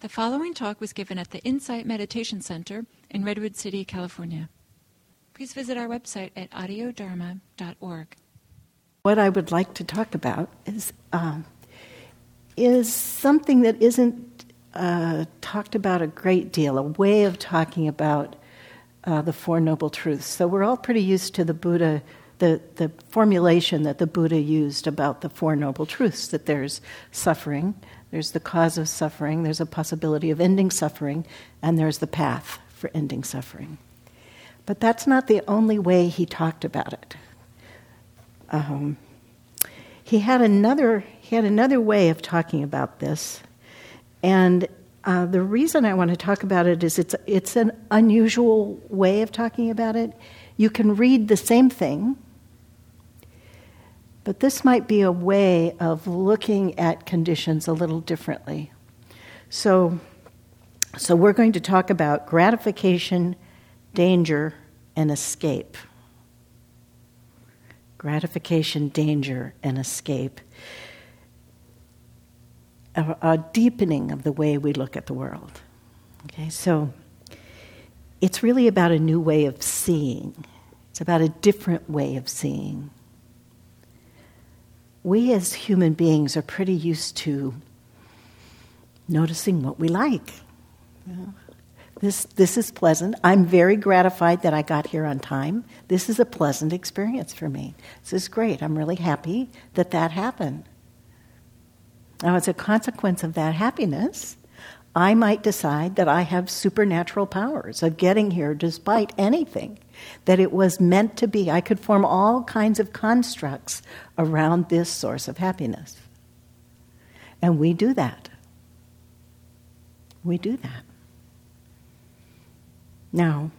The following talk was given at the Insight Meditation Center in Redwood City, California. Please visit our website at audiodharma.org. What I would like to talk about is um, is something that isn't uh, talked about a great deal, a way of talking about uh, the Four Noble Truths. So we're all pretty used to the Buddha, the, the formulation that the Buddha used about the Four Noble Truths that there's suffering, there's the cause of suffering, there's a possibility of ending suffering, and there's the path for ending suffering. But that's not the only way he talked about it. Um, he had another he had another way of talking about this, and uh, the reason I want to talk about it is it's it's an unusual way of talking about it. You can read the same thing but this might be a way of looking at conditions a little differently. So, so we're going to talk about gratification, danger, and escape. Gratification, danger, and escape. A, a deepening of the way we look at the world. Okay, so it's really about a new way of seeing. It's about a different way of seeing we as human beings are pretty used to noticing what we like. This, this is pleasant. I'm very gratified that I got here on time. This is a pleasant experience for me. This is great. I'm really happy that that happened. Now, as a consequence of that happiness, I might decide that I have supernatural powers of getting here despite anything that it was meant to be. I could form all kinds of constructs around this source of happiness. And we do that. We do that. Now,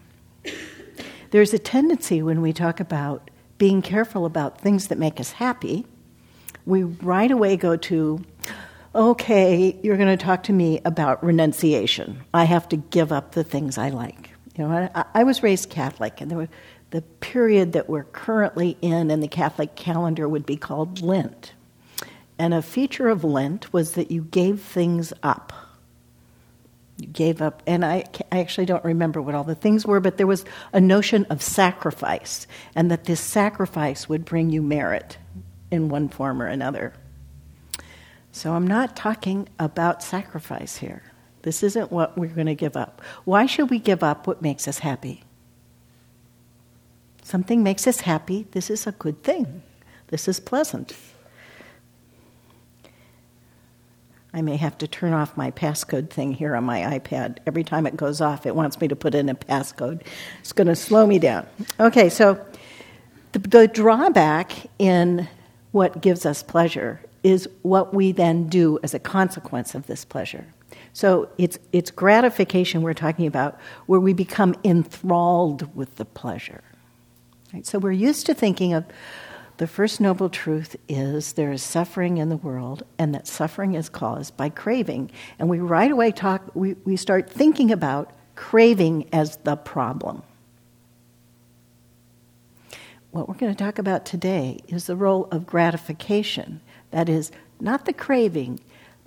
there's a tendency when we talk about being careful about things that make us happy, we right away go to, okay, you're going to talk to me about renunciation. I have to give up the things I like. Know, I, I was raised Catholic, and were, the period that we're currently in in the Catholic calendar would be called Lent. And a feature of Lent was that you gave things up. You gave up, and I, I actually don't remember what all the things were, but there was a notion of sacrifice, and that this sacrifice would bring you merit in one form or another. So I'm not talking about sacrifice here. This isn't what we're going to give up. Why should we give up what makes us happy? Something makes us happy. This is a good thing. This is pleasant. I may have to turn off my passcode thing here on my iPad. Every time it goes off, it wants me to put in a passcode. It's going to slow me down. Okay, so the, the drawback in what gives us pleasure is what we then do as a consequence of this pleasure. So it's, it's gratification we're talking about where we become enthralled with the pleasure. Right? So we're used to thinking of the first noble truth is there is suffering in the world, and that suffering is caused by craving. And we right away talk, we, we start thinking about craving as the problem. What we're going to talk about today is the role of gratification. That is, not the craving,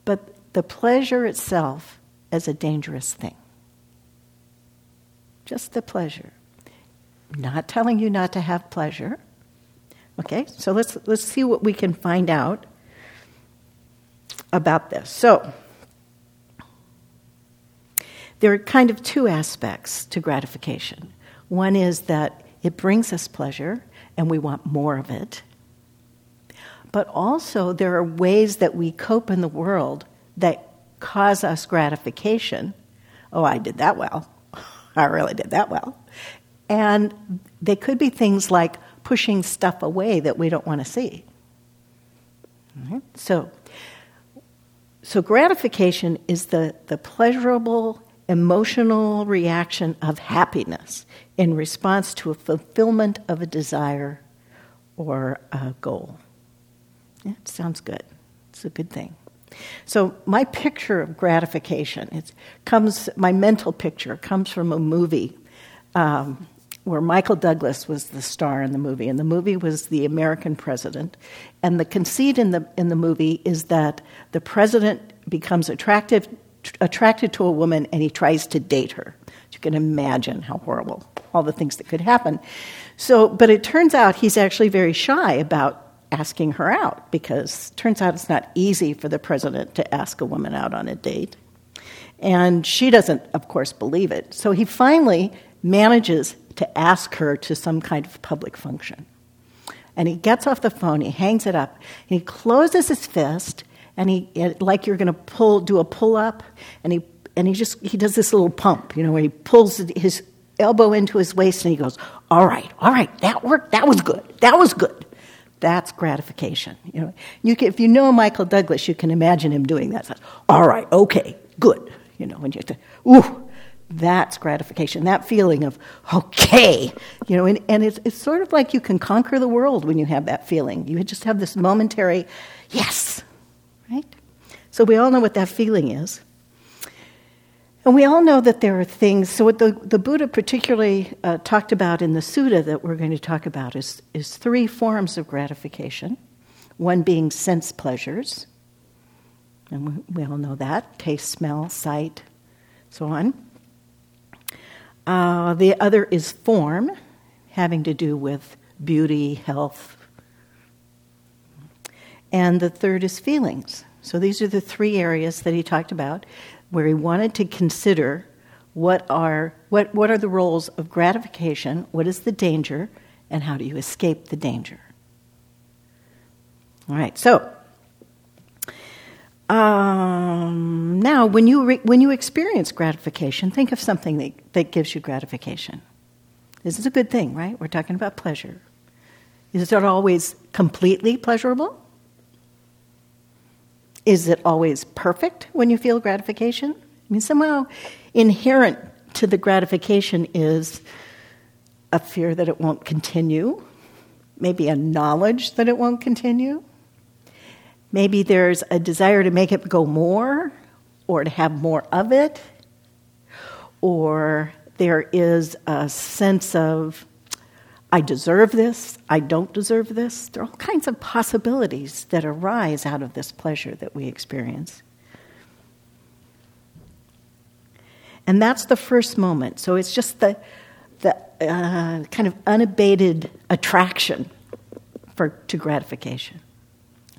but the pleasure itself as a dangerous thing. Just the pleasure. Not telling you not to have pleasure. Okay, so let's, let's see what we can find out about this. So, there are kind of two aspects to gratification. One is that it brings us pleasure and we want more of it. But also, there are ways that we cope in the world that cause us gratification. Oh, I did that well. I really did that well. And they could be things like pushing stuff away that we don't want to see. Mm-hmm. So, so gratification is the, the pleasurable emotional reaction of happiness in response to a fulfillment of a desire or a goal. Yeah, sounds good. It's a good thing. So my picture of gratification, it comes, my mental picture comes from a movie um, where Michael Douglas was the star in the movie, and the movie was the American president. And the conceit in the in the movie is that the president becomes attracted attracted to a woman and he tries to date her. You can imagine how horrible all the things that could happen. So, but it turns out he's actually very shy about asking her out because turns out it's not easy for the president to ask a woman out on a date. And she doesn't, of course, believe it. So he finally manages to ask her to some kind of public function. And he gets off the phone, he hangs it up, and he closes his fist, and he, like you're going to pull, do a pull up, and he, and he just, he does this little pump, you know, where he pulls his elbow into his waist and he goes, All right, all right, that worked, that was good, that was good. That's gratification. You know, you can, if you know Michael Douglas, you can imagine him doing that. All right, okay, good. You know, when you to, ooh, that's gratification. That feeling of okay, you know, and, and it's it's sort of like you can conquer the world when you have that feeling. You just have this momentary yes, right? So we all know what that feeling is. And we all know that there are things, so what the, the Buddha particularly uh, talked about in the sutta that we're going to talk about is, is three forms of gratification. One being sense pleasures, and we, we all know that taste, smell, sight, so on. Uh, the other is form, having to do with beauty, health. And the third is feelings. So these are the three areas that he talked about where he wanted to consider what are, what, what are the roles of gratification, what is the danger, and how do you escape the danger. All right, so um, now when you, re- when you experience gratification, think of something that, that gives you gratification. This is a good thing, right? We're talking about pleasure. Is it always completely pleasurable? Is it always perfect when you feel gratification? I mean, somehow inherent to the gratification is a fear that it won't continue, maybe a knowledge that it won't continue. Maybe there's a desire to make it go more or to have more of it, or there is a sense of I deserve this, I don't deserve this. There are all kinds of possibilities that arise out of this pleasure that we experience. And that's the first moment. So it's just the, the uh, kind of unabated attraction for, to gratification.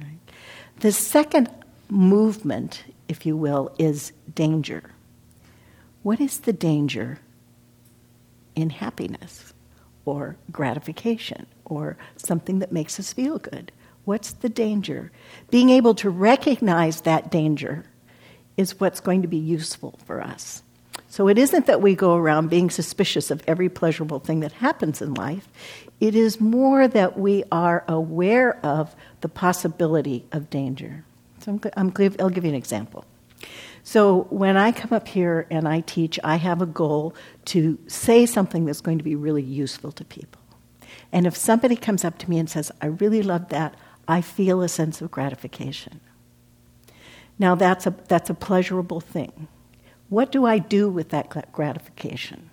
Right? The second movement, if you will, is danger. What is the danger in happiness? Or gratification or something that makes us feel good. What's the danger? Being able to recognize that danger is what's going to be useful for us. So it isn't that we go around being suspicious of every pleasurable thing that happens in life. It is more that we are aware of the possibility of danger. So I'm, I'll give you an example. So when I come up here and I teach, I have a goal to say something that's going to be really useful to people. And if somebody comes up to me and says, I really love that, I feel a sense of gratification. Now that's a, that's a pleasurable thing. What do I do with that gratification?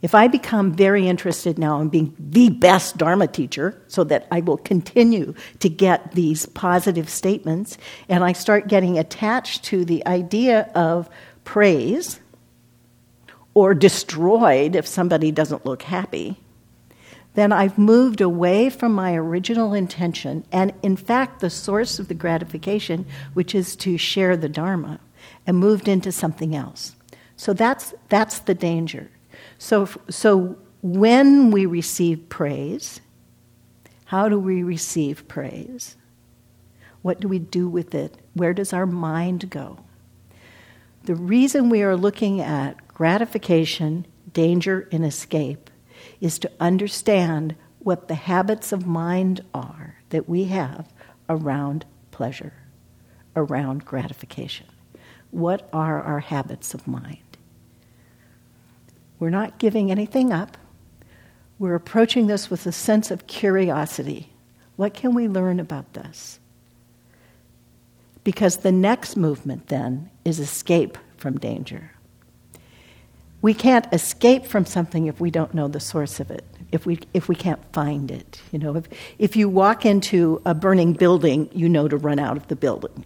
If I become very interested now in being the best Dharma teacher, so that I will continue to get these positive statements, and I start getting attached to the idea of praise or destroyed if somebody doesn't look happy, then I've moved away from my original intention and, in fact, the source of the gratification, which is to share the Dharma, and moved into something else. So that's, that's the danger. So, so when we receive praise, how do we receive praise? What do we do with it? Where does our mind go? The reason we are looking at gratification, danger, and escape is to understand what the habits of mind are that we have around pleasure, around gratification. What are our habits of mind? We're not giving anything up. We're approaching this with a sense of curiosity. What can we learn about this? Because the next movement then is escape from danger. We can't escape from something if we don't know the source of it, if we, if we can't find it. You know, if, if you walk into a burning building, you know to run out of the building.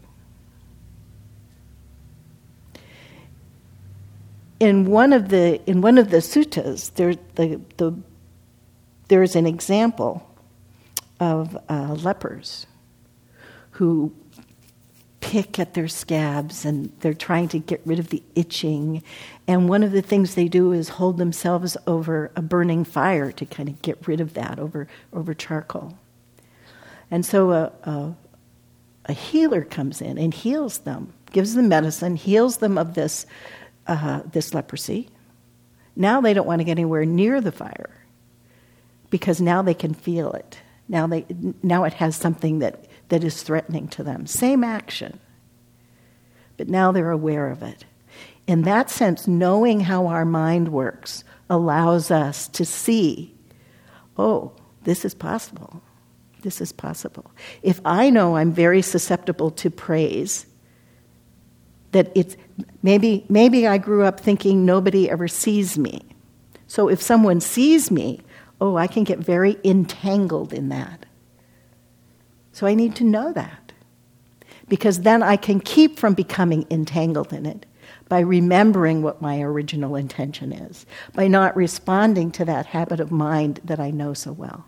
In one of the in one of the suttas, there the, the there is an example of uh, lepers who pick at their scabs and they're trying to get rid of the itching. And one of the things they do is hold themselves over a burning fire to kind of get rid of that over, over charcoal. And so a, a, a healer comes in and heals them, gives them medicine, heals them of this, uh, this leprosy. Now they don't want to get anywhere near the fire because now they can feel it. Now, they, now it has something that, that is threatening to them. Same action, but now they're aware of it. In that sense, knowing how our mind works allows us to see oh, this is possible. This is possible. If I know I'm very susceptible to praise, that it's maybe maybe I grew up thinking nobody ever sees me. So if someone sees me, oh, I can get very entangled in that. So I need to know that. Because then I can keep from becoming entangled in it by remembering what my original intention is, by not responding to that habit of mind that I know so well.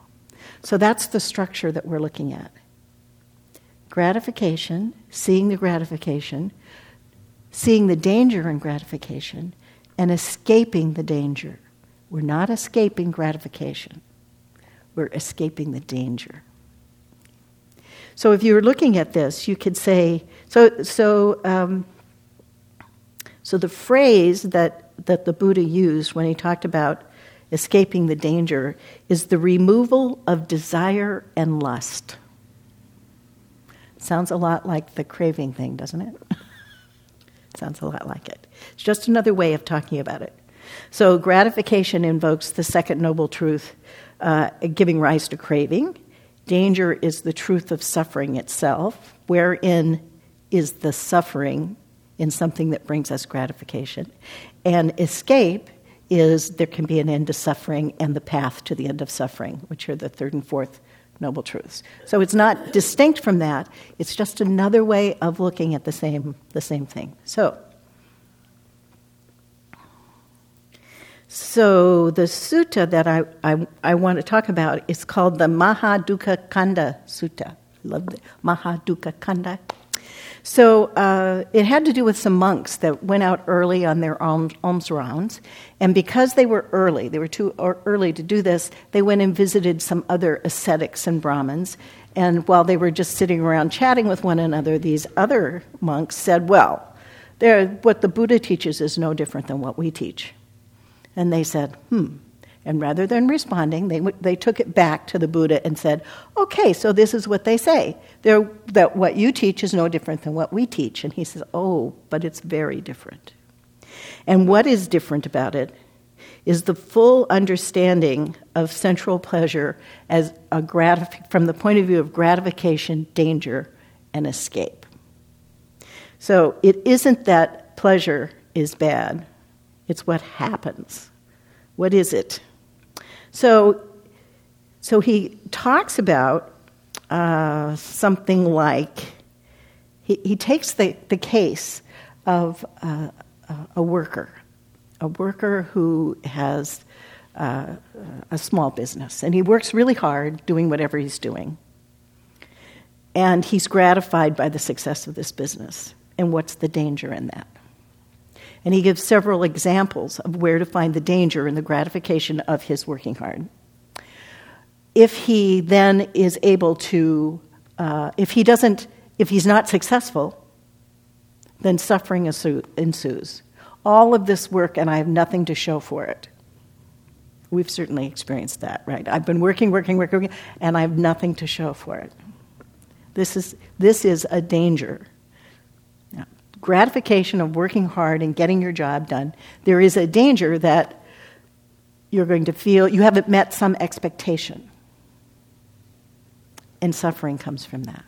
So that's the structure that we're looking at gratification, seeing the gratification, seeing the danger in gratification, and escaping the danger. We're not escaping gratification, we're escaping the danger. So if you were looking at this, you could say so. So, um, so the phrase that that the Buddha used when he talked about escaping the danger is the removal of desire and lust. Sounds a lot like the craving thing, doesn't it? Sounds a lot like it. It's just another way of talking about it. So, gratification invokes the second noble truth, uh, giving rise to craving. Danger is the truth of suffering itself, wherein is the suffering in something that brings us gratification. And escape is there can be an end to suffering and the path to the end of suffering, which are the third and fourth noble truths. So it's not distinct from that, it's just another way of looking at the same, the same thing. So, So, the sutta that I, I, I, want to talk about is called the Mahadukkhakkhandha Sutta. Love the Mahadukkha Kanda. So, uh, it had to do with some monks that went out early on their alms, alms rounds. And because they were early, they were too early to do this, they went and visited some other ascetics and Brahmins. And while they were just sitting around chatting with one another, these other monks said, Well, what the Buddha teaches is no different than what we teach. And they said, hmm. And rather than responding, they, they took it back to the Buddha and said, okay, so this is what they say. They're, that what you teach is no different than what we teach. And he says, oh, but it's very different. And what is different about it is the full understanding of sensual pleasure as a gratif- from the point of view of gratification, danger, and escape. So it isn't that pleasure is bad, it's what happens. What is it? So, so he talks about uh, something like he, he takes the, the case of uh, a worker, a worker who has uh, a small business, and he works really hard doing whatever he's doing. And he's gratified by the success of this business. And what's the danger in that? And he gives several examples of where to find the danger in the gratification of his working hard. If he then is able to, uh, if he doesn't, if he's not successful, then suffering ensues. All of this work, and I have nothing to show for it. We've certainly experienced that, right? I've been working, working, working, working and I have nothing to show for it. This is, this is a danger gratification of working hard and getting your job done, there is a danger that you're going to feel you haven't met some expectation. And suffering comes from that.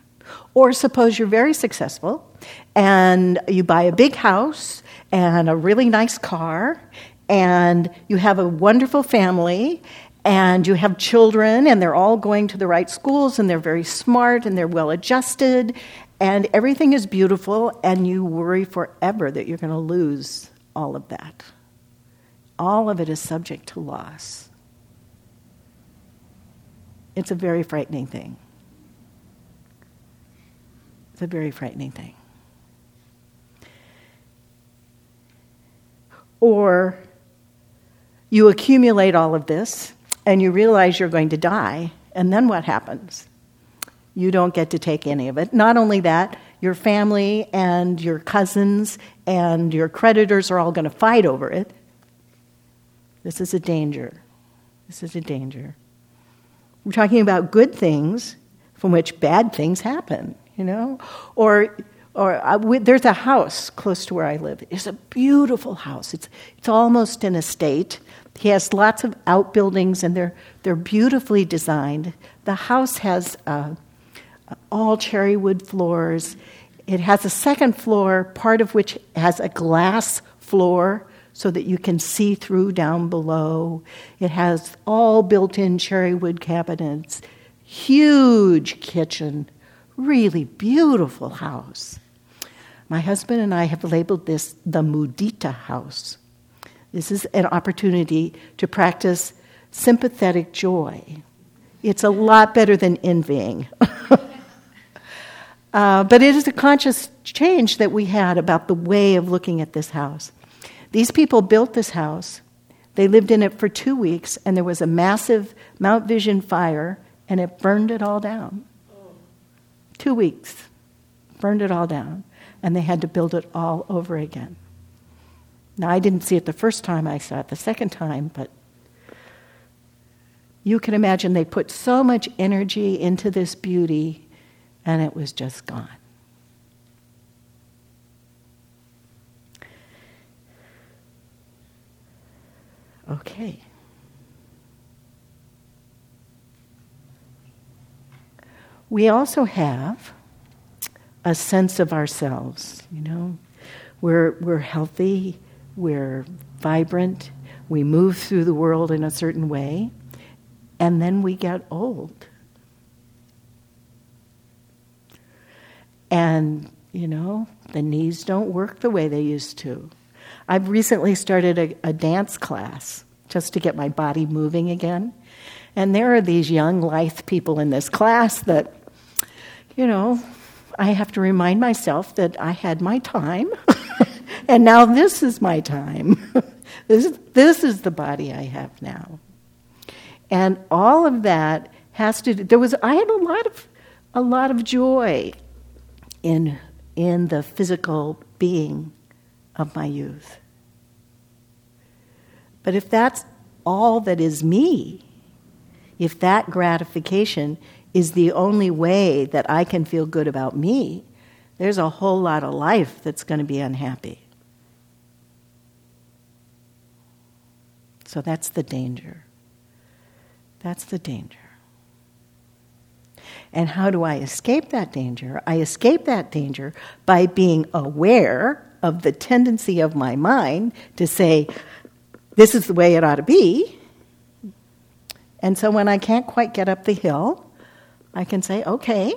Or suppose you're very successful and you buy a big house and a really nice car and you have a wonderful family and you have children and they're all going to the right schools and they're very smart and they're well adjusted and everything is beautiful, and you worry forever that you're going to lose all of that. all of it is subject to loss. It's a very frightening thing. It's a very frightening thing. Or you accumulate all of this and you realize you're going to die, and then what happens? You don't get to take any of it. Not only that, your family and your cousins and your creditors are all going to fight over it. This is a danger. This is a danger. We're talking about good things from which bad things happen, you know? Or, or uh, we, there's a house close to where I live. It's a beautiful house. It's, it's almost an estate. He has lots of outbuildings and they're, they're beautifully designed. The house has uh, all cherry wood floors. It has a second floor, part of which has a glass floor so that you can see through down below. It has all built in cherry wood cabinets, huge kitchen, really beautiful house. My husband and I have labeled this the Mudita house. This is an opportunity to practice sympathetic joy. It's a lot better than envying. uh, but it is a conscious change that we had about the way of looking at this house. These people built this house. They lived in it for two weeks, and there was a massive Mount Vision fire, and it burned it all down. Two weeks, burned it all down, and they had to build it all over again. Now, I didn't see it the first time, I saw it the second time, but you can imagine they put so much energy into this beauty, and it was just gone. Okay. We also have a sense of ourselves, you know. We're, we're healthy, we're vibrant, we move through the world in a certain way, and then we get old. And, you know, the knees don't work the way they used to. I've recently started a, a dance class just to get my body moving again. And there are these young, lithe people in this class that, you know, I have to remind myself that I had my time, and now this is my time. this, this is the body I have now. And all of that has to do, there was, I had a lot of, a lot of joy in, in the physical being of my youth. But if that's all that is me, if that gratification is the only way that I can feel good about me, there's a whole lot of life that's going to be unhappy. So that's the danger. That's the danger. And how do I escape that danger? I escape that danger by being aware of the tendency of my mind to say, this is the way it ought to be. And so when I can't quite get up the hill, I can say, okay,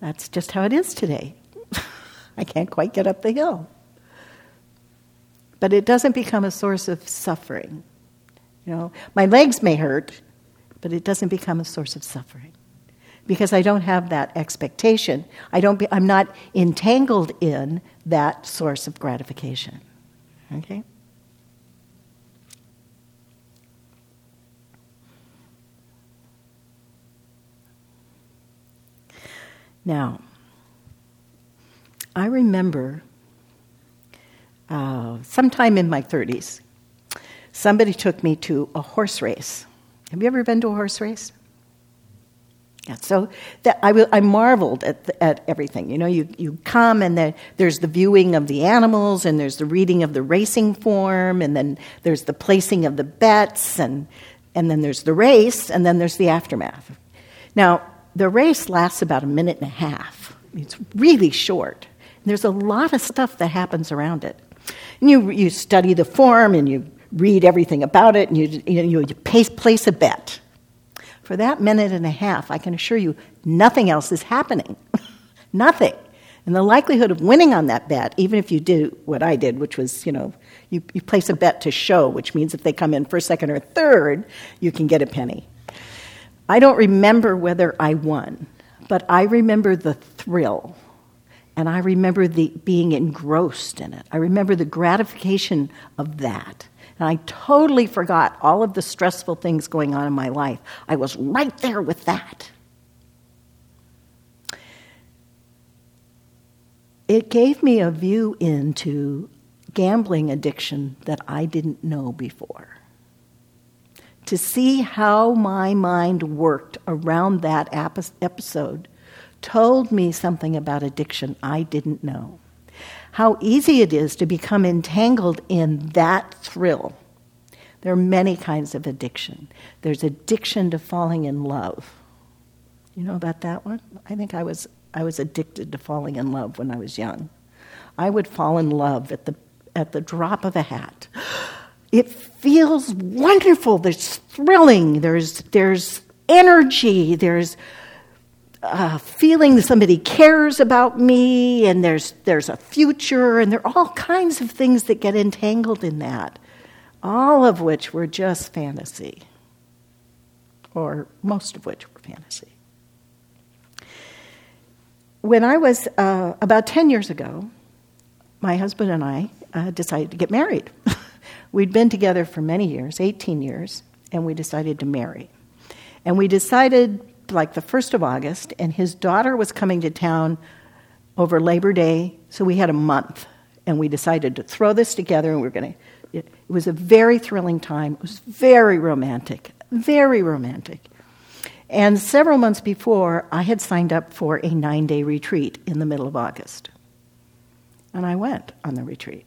that's just how it is today. I can't quite get up the hill. But it doesn't become a source of suffering. You know, my legs may hurt, but it doesn't become a source of suffering because I don't have that expectation. I don't be, I'm not entangled in that source of gratification. Okay? Now, I remember uh, sometime in my 30s, somebody took me to a horse race. Have you ever been to a horse race? Yeah, so that I, w- I marveled at, the, at everything. You know, you, you come and the, there's the viewing of the animals, and there's the reading of the racing form, and then there's the placing of the bets, and, and then there's the race, and then there's the aftermath. Now, the race lasts about a minute and a half. It's really short. There's a lot of stuff that happens around it. And you, you study the form and you read everything about it and you, you, you place a bet. For that minute and a half, I can assure you, nothing else is happening. nothing. And the likelihood of winning on that bet, even if you do what I did, which was, you know, you, you place a bet to show, which means if they come in first, second, or third, you can get a penny. I don't remember whether I won, but I remember the thrill. And I remember the, being engrossed in it. I remember the gratification of that. And I totally forgot all of the stressful things going on in my life. I was right there with that. It gave me a view into gambling addiction that I didn't know before. To see how my mind worked around that episode told me something about addiction I didn't know. How easy it is to become entangled in that thrill. There are many kinds of addiction. There's addiction to falling in love. You know about that one? I think I was I was addicted to falling in love when I was young. I would fall in love at the at the drop of a hat. It feels wonderful. There's thrilling. There's there's energy. There's uh, feeling that somebody cares about me, and there's there's a future, and there are all kinds of things that get entangled in that. All of which were just fantasy, or most of which were fantasy. When I was uh, about 10 years ago, my husband and I uh, decided to get married. We'd been together for many years, 18 years, and we decided to marry. And we decided like the 1st of August, and his daughter was coming to town over Labor Day, so we had a month. And we decided to throw this together, and we were going to. It, was a very thrilling time. It was very romantic, very romantic. And several months before, I had signed up for a nine day retreat in the middle of August. And I went on the retreat.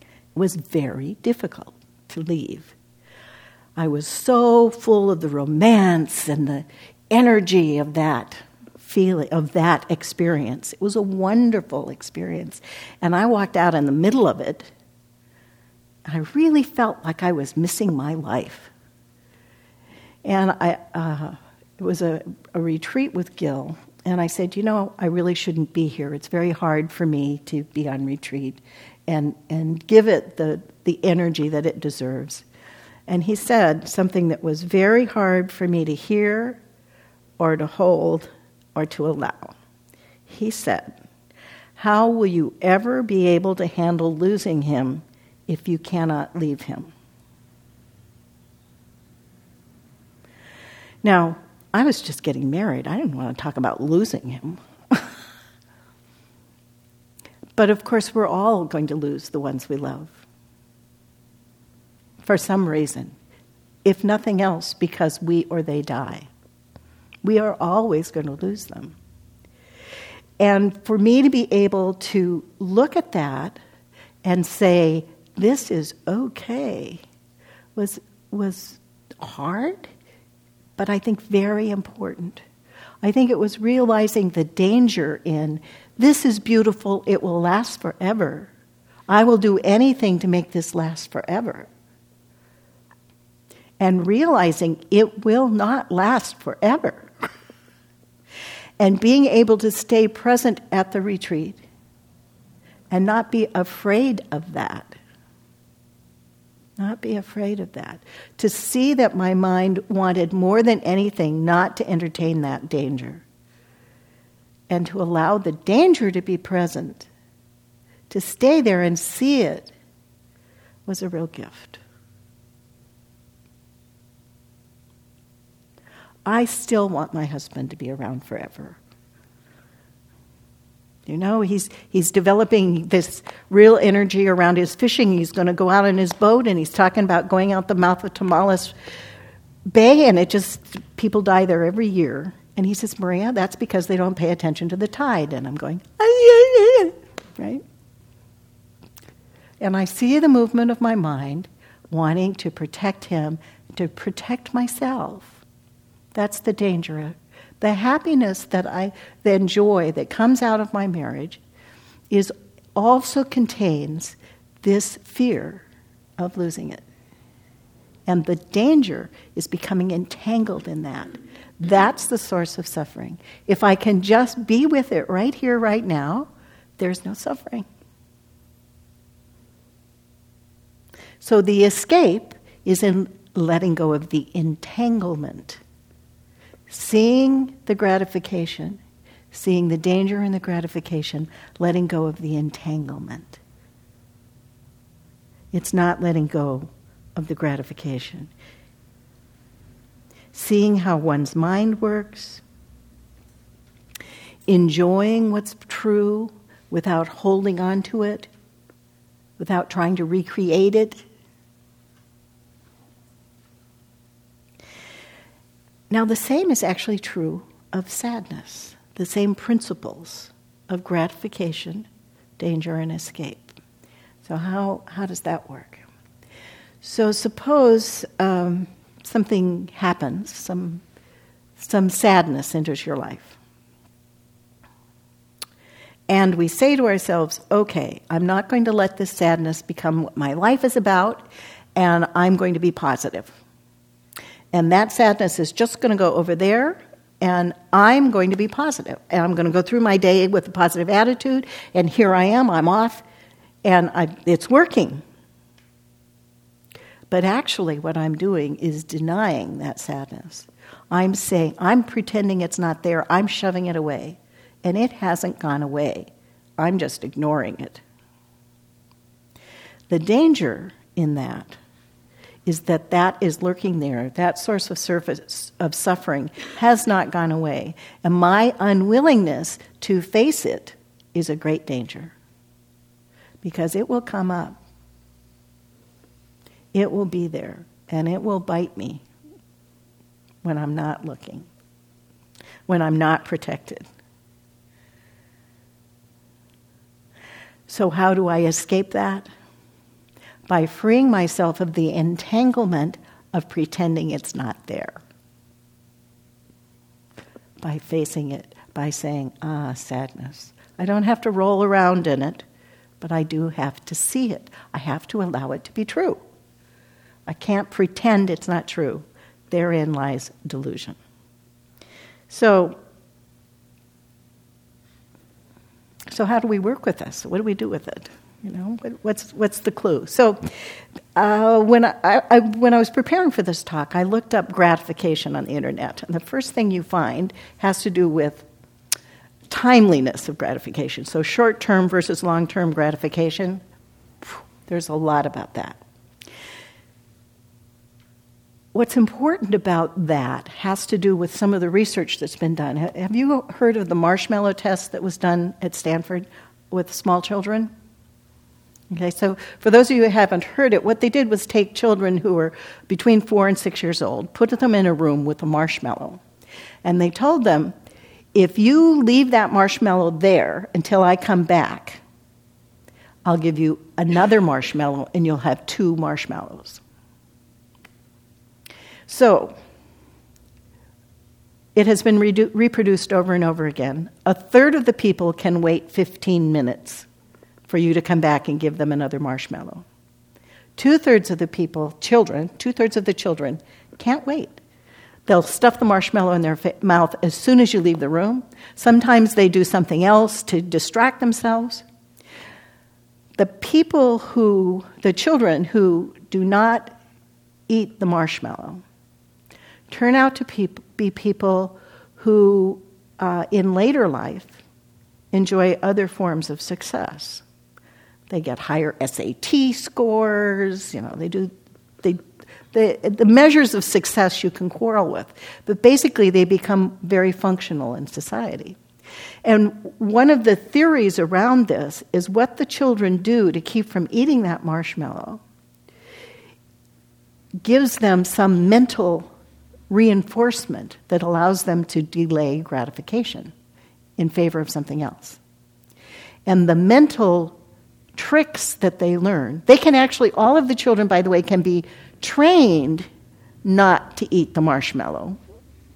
It was very difficult to leave. I was so full of the romance and the energy of that feeling, of that experience. It was a wonderful experience. And I walked out in the middle of it, and I really felt like I was missing my life. And I, uh, it was a, a retreat with Gil, and I said, You know, I really shouldn't be here. It's very hard for me to be on retreat and, and give it the, the energy that it deserves. And he said something that was very hard for me to hear or to hold or to allow. He said, How will you ever be able to handle losing him if you cannot leave him? Now, I was just getting married. I didn't want to talk about losing him. but of course, we're all going to lose the ones we love for some reason, if nothing else, because we or they die. We are always going to lose them. And for me to be able to look at that and say, this is okay, was, was hard, but I think very important. I think it was realizing the danger in this is beautiful, it will last forever. I will do anything to make this last forever and realizing it will not last forever. and being able to stay present at the retreat and not be afraid of that. Not be afraid of that. To see that my mind wanted more than anything not to entertain that danger. And to allow the danger to be present, to stay there and see it, was a real gift. I still want my husband to be around forever. You know, he's, he's developing this real energy around his fishing. He's going to go out in his boat and he's talking about going out the mouth of Tomales Bay, and it just, people die there every year. And he says, Maria, that's because they don't pay attention to the tide. And I'm going, right? And I see the movement of my mind wanting to protect him, to protect myself. That's the danger. The happiness that I enjoy that comes out of my marriage is also contains this fear of losing it. And the danger is becoming entangled in that. That's the source of suffering. If I can just be with it right here, right now, there's no suffering. So the escape is in letting go of the entanglement. Seeing the gratification, seeing the danger in the gratification, letting go of the entanglement. It's not letting go of the gratification. Seeing how one's mind works, enjoying what's true without holding on to it, without trying to recreate it. Now, the same is actually true of sadness, the same principles of gratification, danger, and escape. So, how, how does that work? So, suppose um, something happens, some, some sadness enters your life. And we say to ourselves, okay, I'm not going to let this sadness become what my life is about, and I'm going to be positive. And that sadness is just going to go over there, and I'm going to be positive. And I'm going to go through my day with a positive attitude, and here I am, I'm off, and I, it's working. But actually, what I'm doing is denying that sadness. I'm saying, I'm pretending it's not there, I'm shoving it away and it hasn't gone away. I'm just ignoring it. The danger in that is that that is lurking there. That source of surface of suffering has not gone away. And my unwillingness to face it is a great danger because it will come up. It will be there and it will bite me when I'm not looking, when I'm not protected. So, how do I escape that? By freeing myself of the entanglement of pretending it's not there. By facing it, by saying, ah, sadness. I don't have to roll around in it, but I do have to see it. I have to allow it to be true. I can't pretend it's not true. Therein lies delusion. So, So how do we work with this? What do we do with it? You know, what's what's the clue? So, uh, when I, I, when I was preparing for this talk, I looked up gratification on the internet, and the first thing you find has to do with timeliness of gratification. So, short term versus long term gratification. There's a lot about that. What's important about that has to do with some of the research that's been done. Have you heard of the marshmallow test that was done at Stanford with small children? Okay, so for those of you who haven't heard it, what they did was take children who were between four and six years old, put them in a room with a marshmallow, and they told them, if you leave that marshmallow there until I come back, I'll give you another marshmallow and you'll have two marshmallows. So, it has been reproduced over and over again. A third of the people can wait 15 minutes for you to come back and give them another marshmallow. Two thirds of the people, children, two thirds of the children, can't wait. They'll stuff the marshmallow in their fa- mouth as soon as you leave the room. Sometimes they do something else to distract themselves. The people who, the children who do not eat the marshmallow, turn out to pe- be people who, uh, in later life, enjoy other forms of success. They get higher SAT scores, you know, they do, they, the, the measures of success you can quarrel with, but basically they become very functional in society. And one of the theories around this is what the children do to keep from eating that marshmallow gives them some mental reinforcement that allows them to delay gratification in favor of something else. And the mental tricks that they learn, they can actually, all of the children, by the way, can be trained not to eat the marshmallow.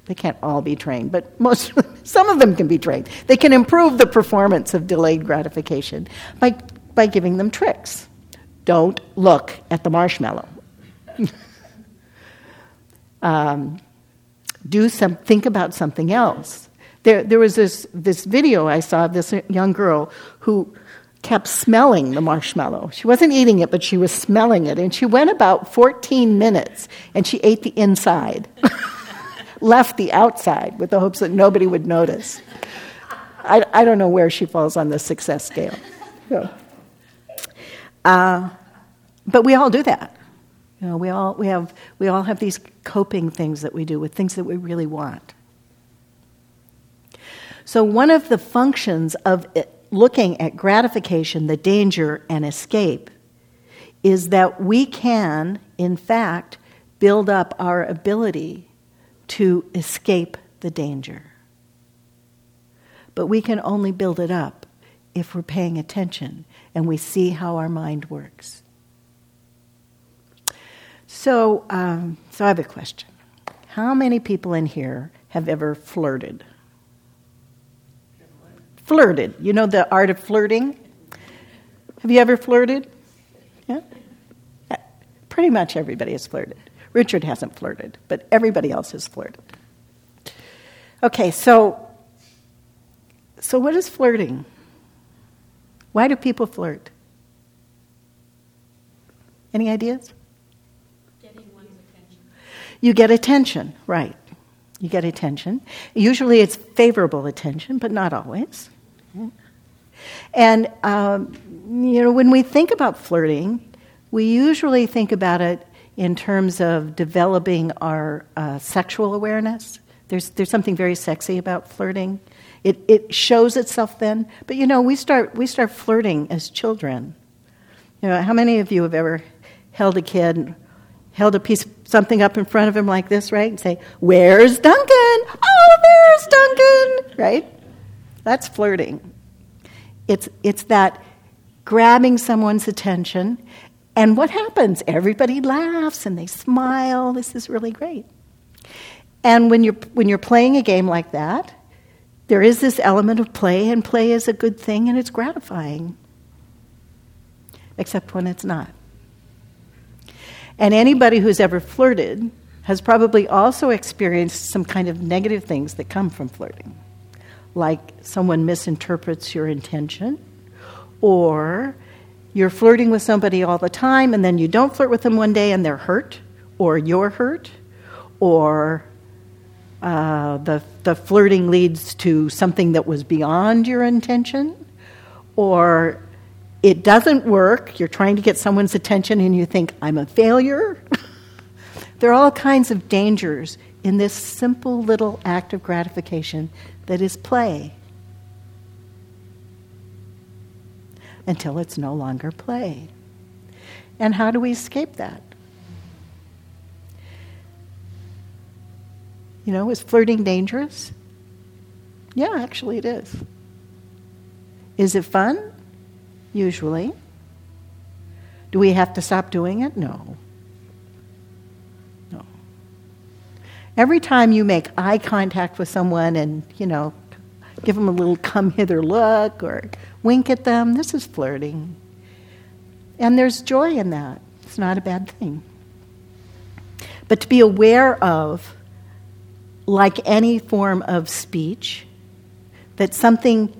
They can't all be trained, but most, some of them can be trained. They can improve the performance of delayed gratification by, by giving them tricks. Don't look at the marshmallow. um, do some, think about something else. There, there was this, this video I saw of this young girl who kept smelling the marshmallow. She wasn't eating it, but she was smelling it. And she went about 14 minutes and she ate the inside, left the outside with the hopes that nobody would notice. I, I don't know where she falls on the success scale. So, uh, but we all do that. You know, we all, we, have, we all have these coping things that we do with things that we really want. So, one of the functions of it, looking at gratification, the danger, and escape is that we can, in fact, build up our ability to escape the danger. But we can only build it up if we're paying attention and we see how our mind works. So, um, so I have a question. How many people in here have ever flirted? Flirted. You know the art of flirting? Have you ever flirted? Yeah? Uh, pretty much everybody has flirted. Richard hasn't flirted, but everybody else has flirted. Okay, so so what is flirting? Why do people flirt? Any ideas? Getting one's attention. You get attention, right. You get attention. Usually it's favorable attention, but not always. And, um, you know, when we think about flirting, we usually think about it in terms of developing our uh, sexual awareness. There's, there's something very sexy about flirting. It, it shows itself then. But, you know, we start, we start flirting as children. You know, how many of you have ever held a kid held a piece something up in front of him like this, right? And say, Where's Duncan? Oh, there's Duncan, right? That's flirting. It's, it's that grabbing someone's attention. And what happens? Everybody laughs and they smile. This is really great. And when you're, when you're playing a game like that, there is this element of play, and play is a good thing and it's gratifying. Except when it's not. And anybody who's ever flirted has probably also experienced some kind of negative things that come from flirting. Like someone misinterprets your intention, or you're flirting with somebody all the time and then you don't flirt with them one day and they're hurt, or you're hurt, or uh, the, the flirting leads to something that was beyond your intention, or it doesn't work, you're trying to get someone's attention and you think, I'm a failure. there are all kinds of dangers in this simple little act of gratification that is play. Until it's no longer play. And how do we escape that? You know, is flirting dangerous? Yeah, actually it is. Is it fun? usually. Do we have to stop doing it? No. Every time you make eye contact with someone and, you know, give them a little come hither look or wink at them, this is flirting. And there's joy in that. It's not a bad thing. But to be aware of, like any form of speech, that something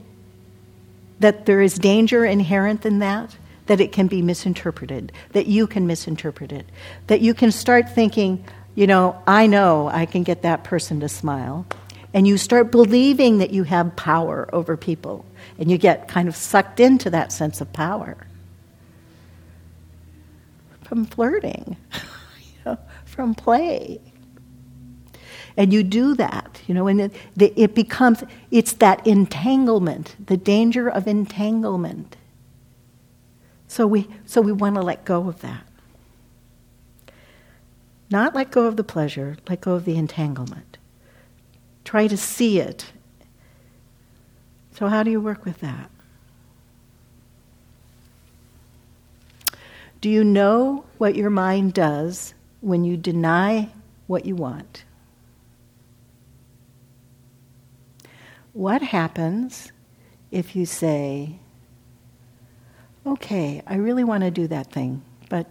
that there is danger inherent in that, that it can be misinterpreted, that you can misinterpret it, that you can start thinking, you know, I know I can get that person to smile. And you start believing that you have power over people, and you get kind of sucked into that sense of power from flirting, you know, from play. And you do that, you know, and it, it becomes, it's that entanglement, the danger of entanglement. So we, so we want to let go of that. Not let go of the pleasure, let go of the entanglement. Try to see it. So, how do you work with that? Do you know what your mind does when you deny what you want? What happens if you say, okay, I really want to do that thing, but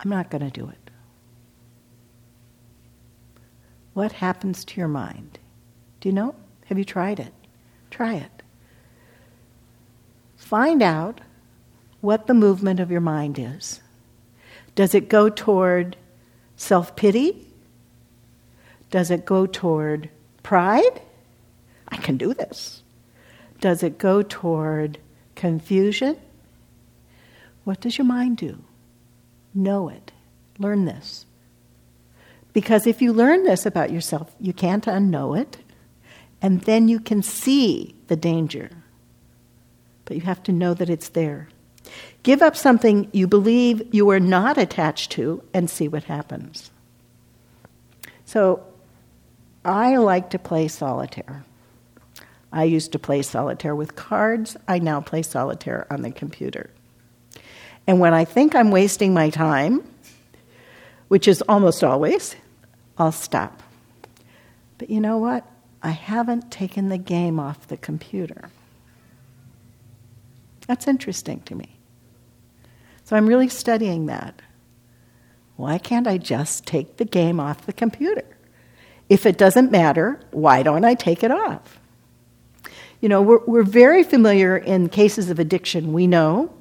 I'm not going to do it? What happens to your mind? Do you know? Have you tried it? Try it. Find out what the movement of your mind is. Does it go toward self pity? Does it go toward pride? I can do this. Does it go toward confusion? What does your mind do? Know it. Learn this. Because if you learn this about yourself, you can't unknow it, and then you can see the danger. But you have to know that it's there. Give up something you believe you are not attached to and see what happens. So, I like to play solitaire. I used to play solitaire with cards. I now play solitaire on the computer. And when I think I'm wasting my time, which is almost always, I'll stop. But you know what? I haven't taken the game off the computer. That's interesting to me. So I'm really studying that. Why can't I just take the game off the computer? If it doesn't matter, why don't I take it off? You know, we're, we're very familiar in cases of addiction. We know,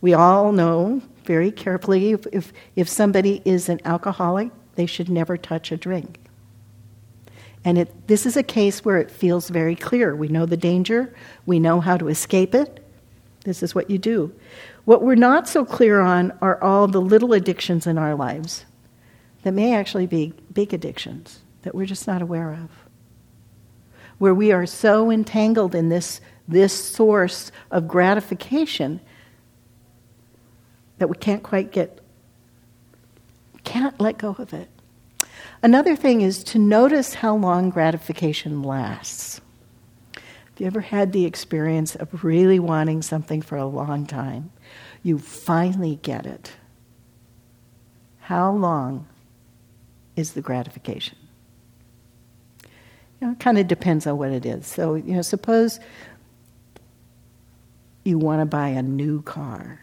we all know very carefully if, if, if somebody is an alcoholic, they should never touch a drink. And it, this is a case where it feels very clear. We know the danger, we know how to escape it. This is what you do. What we're not so clear on are all the little addictions in our lives that may actually be big addictions that we're just not aware of. Where we are so entangled in this, this source of gratification that we can't quite get, can't let go of it. Another thing is to notice how long gratification lasts. Have you ever had the experience of really wanting something for a long time? You finally get it. How long is the gratification? You know, it kind of depends on what it is. So, you know, suppose you want to buy a new car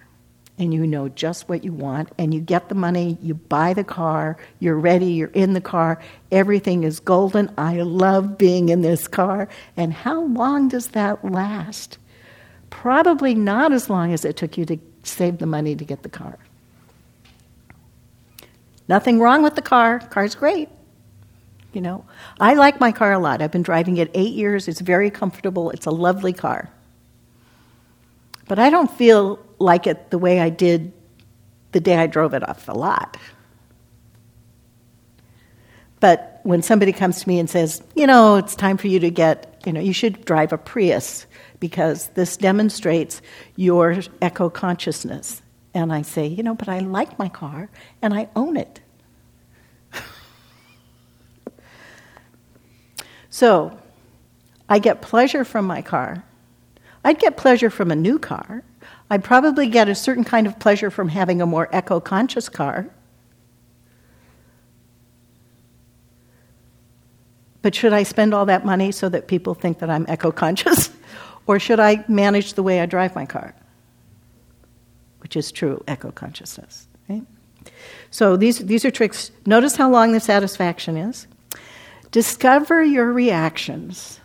and you know just what you want and you get the money, you buy the car, you're ready, you're in the car, everything is golden. I love being in this car. And how long does that last? Probably not as long as it took you to save the money to get the car. Nothing wrong with the car, car's great. You know, I like my car a lot. I've been driving it eight years. It's very comfortable. It's a lovely car. But I don't feel like it the way I did the day I drove it off the lot. But when somebody comes to me and says, you know, it's time for you to get, you know, you should drive a Prius because this demonstrates your eco consciousness. And I say, you know, but I like my car and I own it. So I get pleasure from my car. I'd get pleasure from a new car. I'd probably get a certain kind of pleasure from having a more eco conscious car. But should I spend all that money so that people think that I'm eco conscious? or should I manage the way I drive my car? Which is true eco consciousness. Right? So these, these are tricks. Notice how long the satisfaction is. Discover your reactions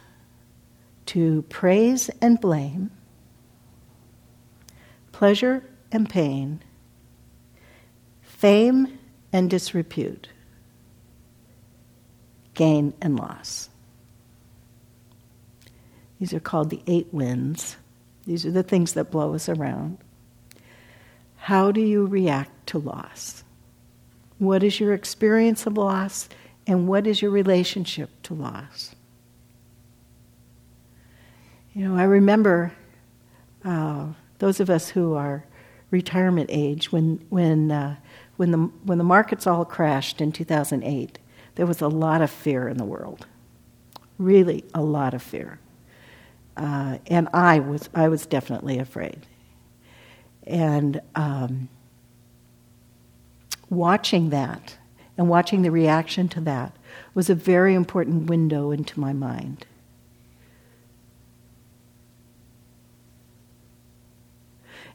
to praise and blame, pleasure and pain, fame and disrepute, gain and loss. These are called the eight winds. These are the things that blow us around. How do you react to loss? What is your experience of loss? And what is your relationship to loss? You know, I remember uh, those of us who are retirement age when when uh, when the when the markets all crashed in 2008. There was a lot of fear in the world, really a lot of fear, uh, and I was I was definitely afraid. And um, watching that and watching the reaction to that was a very important window into my mind.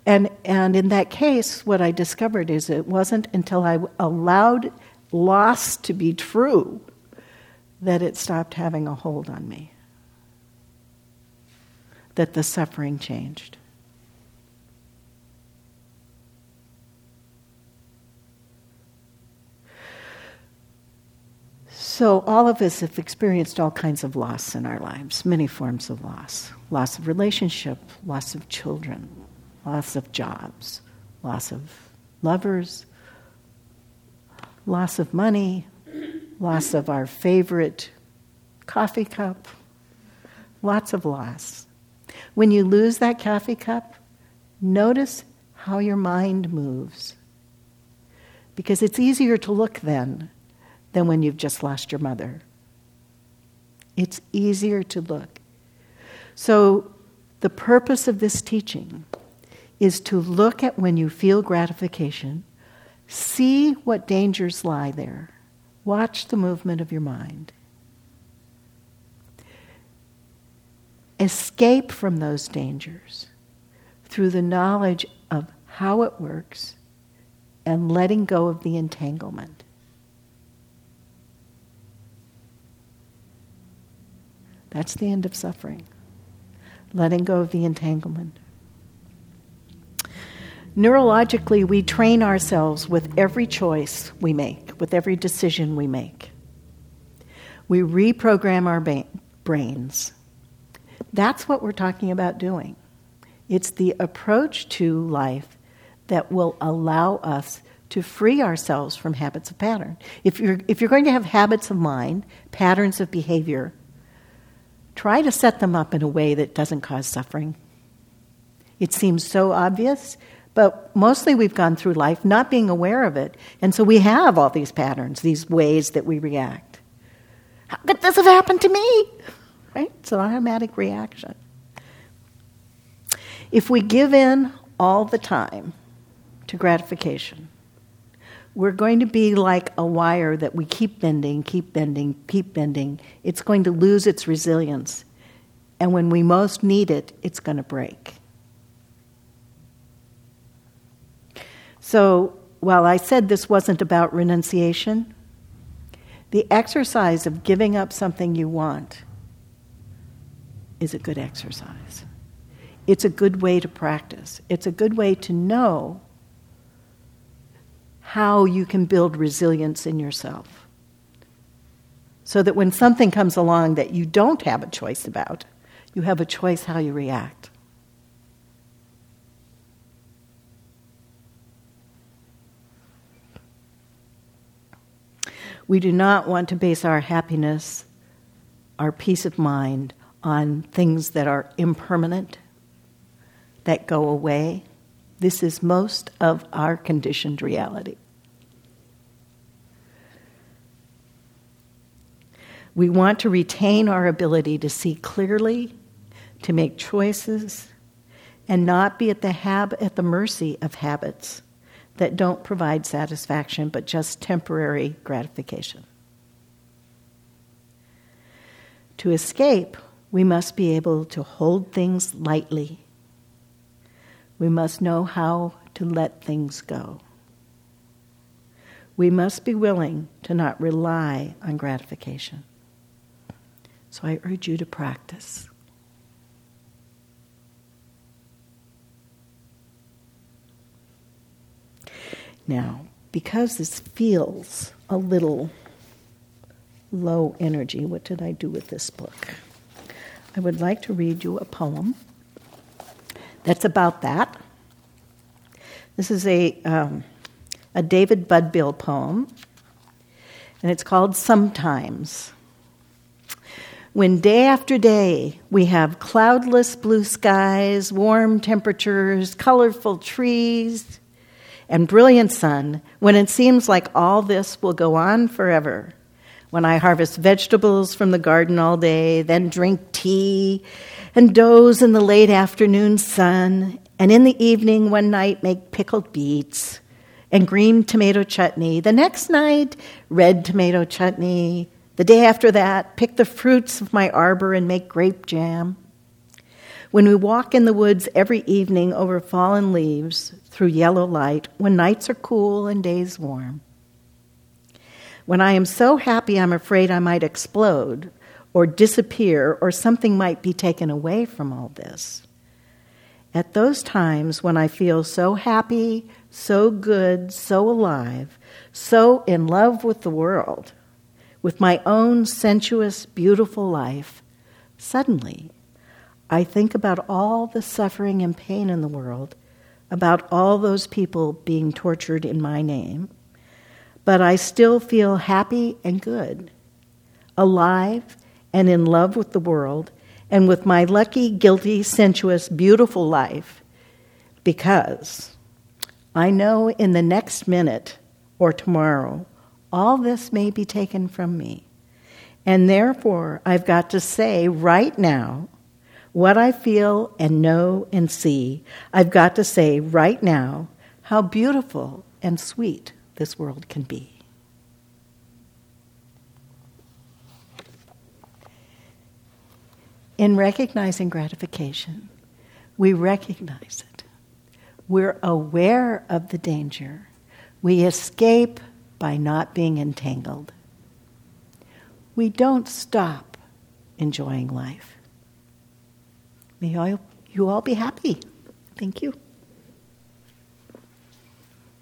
And, and in that case, what I discovered is it wasn't until I allowed loss to be true that it stopped having a hold on me, that the suffering changed. So, all of us have experienced all kinds of loss in our lives, many forms of loss. Loss of relationship, loss of children, loss of jobs, loss of lovers, loss of money, loss of our favorite coffee cup, lots of loss. When you lose that coffee cup, notice how your mind moves. Because it's easier to look then than when you've just lost your mother. It's easier to look. So, the purpose of this teaching is to look at when you feel gratification, see what dangers lie there, watch the movement of your mind. Escape from those dangers through the knowledge of how it works and letting go of the entanglement. That's the end of suffering. Letting go of the entanglement. Neurologically, we train ourselves with every choice we make, with every decision we make. We reprogram our ba- brains. That's what we're talking about doing. It's the approach to life that will allow us to free ourselves from habits of pattern. If you're, if you're going to have habits of mind, patterns of behavior, try to set them up in a way that doesn't cause suffering. It seems so obvious, but mostly we've gone through life not being aware of it. And so we have all these patterns, these ways that we react. How could this have happened to me? Right? It's an automatic reaction. If we give in all the time to gratification, we're going to be like a wire that we keep bending, keep bending, keep bending. It's going to lose its resilience. And when we most need it, it's going to break. So, while I said this wasn't about renunciation, the exercise of giving up something you want is a good exercise. It's a good way to practice. It's a good way to know how you can build resilience in yourself. So that when something comes along that you don't have a choice about, you have a choice how you react. We do not want to base our happiness, our peace of mind, on things that are impermanent, that go away. This is most of our conditioned reality. We want to retain our ability to see clearly, to make choices, and not be at the, hab- at the mercy of habits that don't provide satisfaction but just temporary gratification. To escape, we must be able to hold things lightly. We must know how to let things go. We must be willing to not rely on gratification. So I urge you to practice. Now, because this feels a little low energy, what did I do with this book? I would like to read you a poem that's about that. This is a, um, a David Budbill poem, and it's called Sometimes. When day after day we have cloudless blue skies, warm temperatures, colorful trees, and brilliant sun, when it seems like all this will go on forever. When I harvest vegetables from the garden all day, then drink tea and doze in the late afternoon sun, and in the evening one night make pickled beets and green tomato chutney. The next night, red tomato chutney the day after that, pick the fruits of my arbor and make grape jam. When we walk in the woods every evening over fallen leaves through yellow light, when nights are cool and days warm. when I am so happy I'm afraid I might explode or disappear or something might be taken away from all this. At those times when I feel so happy, so good, so alive, so in love with the world, with my own sensuous, beautiful life, suddenly I think about all the suffering and pain in the world, about all those people being tortured in my name, but I still feel happy and good, alive and in love with the world and with my lucky, guilty, sensuous, beautiful life because I know in the next minute or tomorrow all this may be taken from me. And therefore, I've got to say right now what I feel and know and see. I've got to say right now how beautiful and sweet this world can be. In recognizing gratification, we recognize it. We're aware of the danger. We escape by not being entangled. We don't stop enjoying life. May all, you all be happy. Thank you.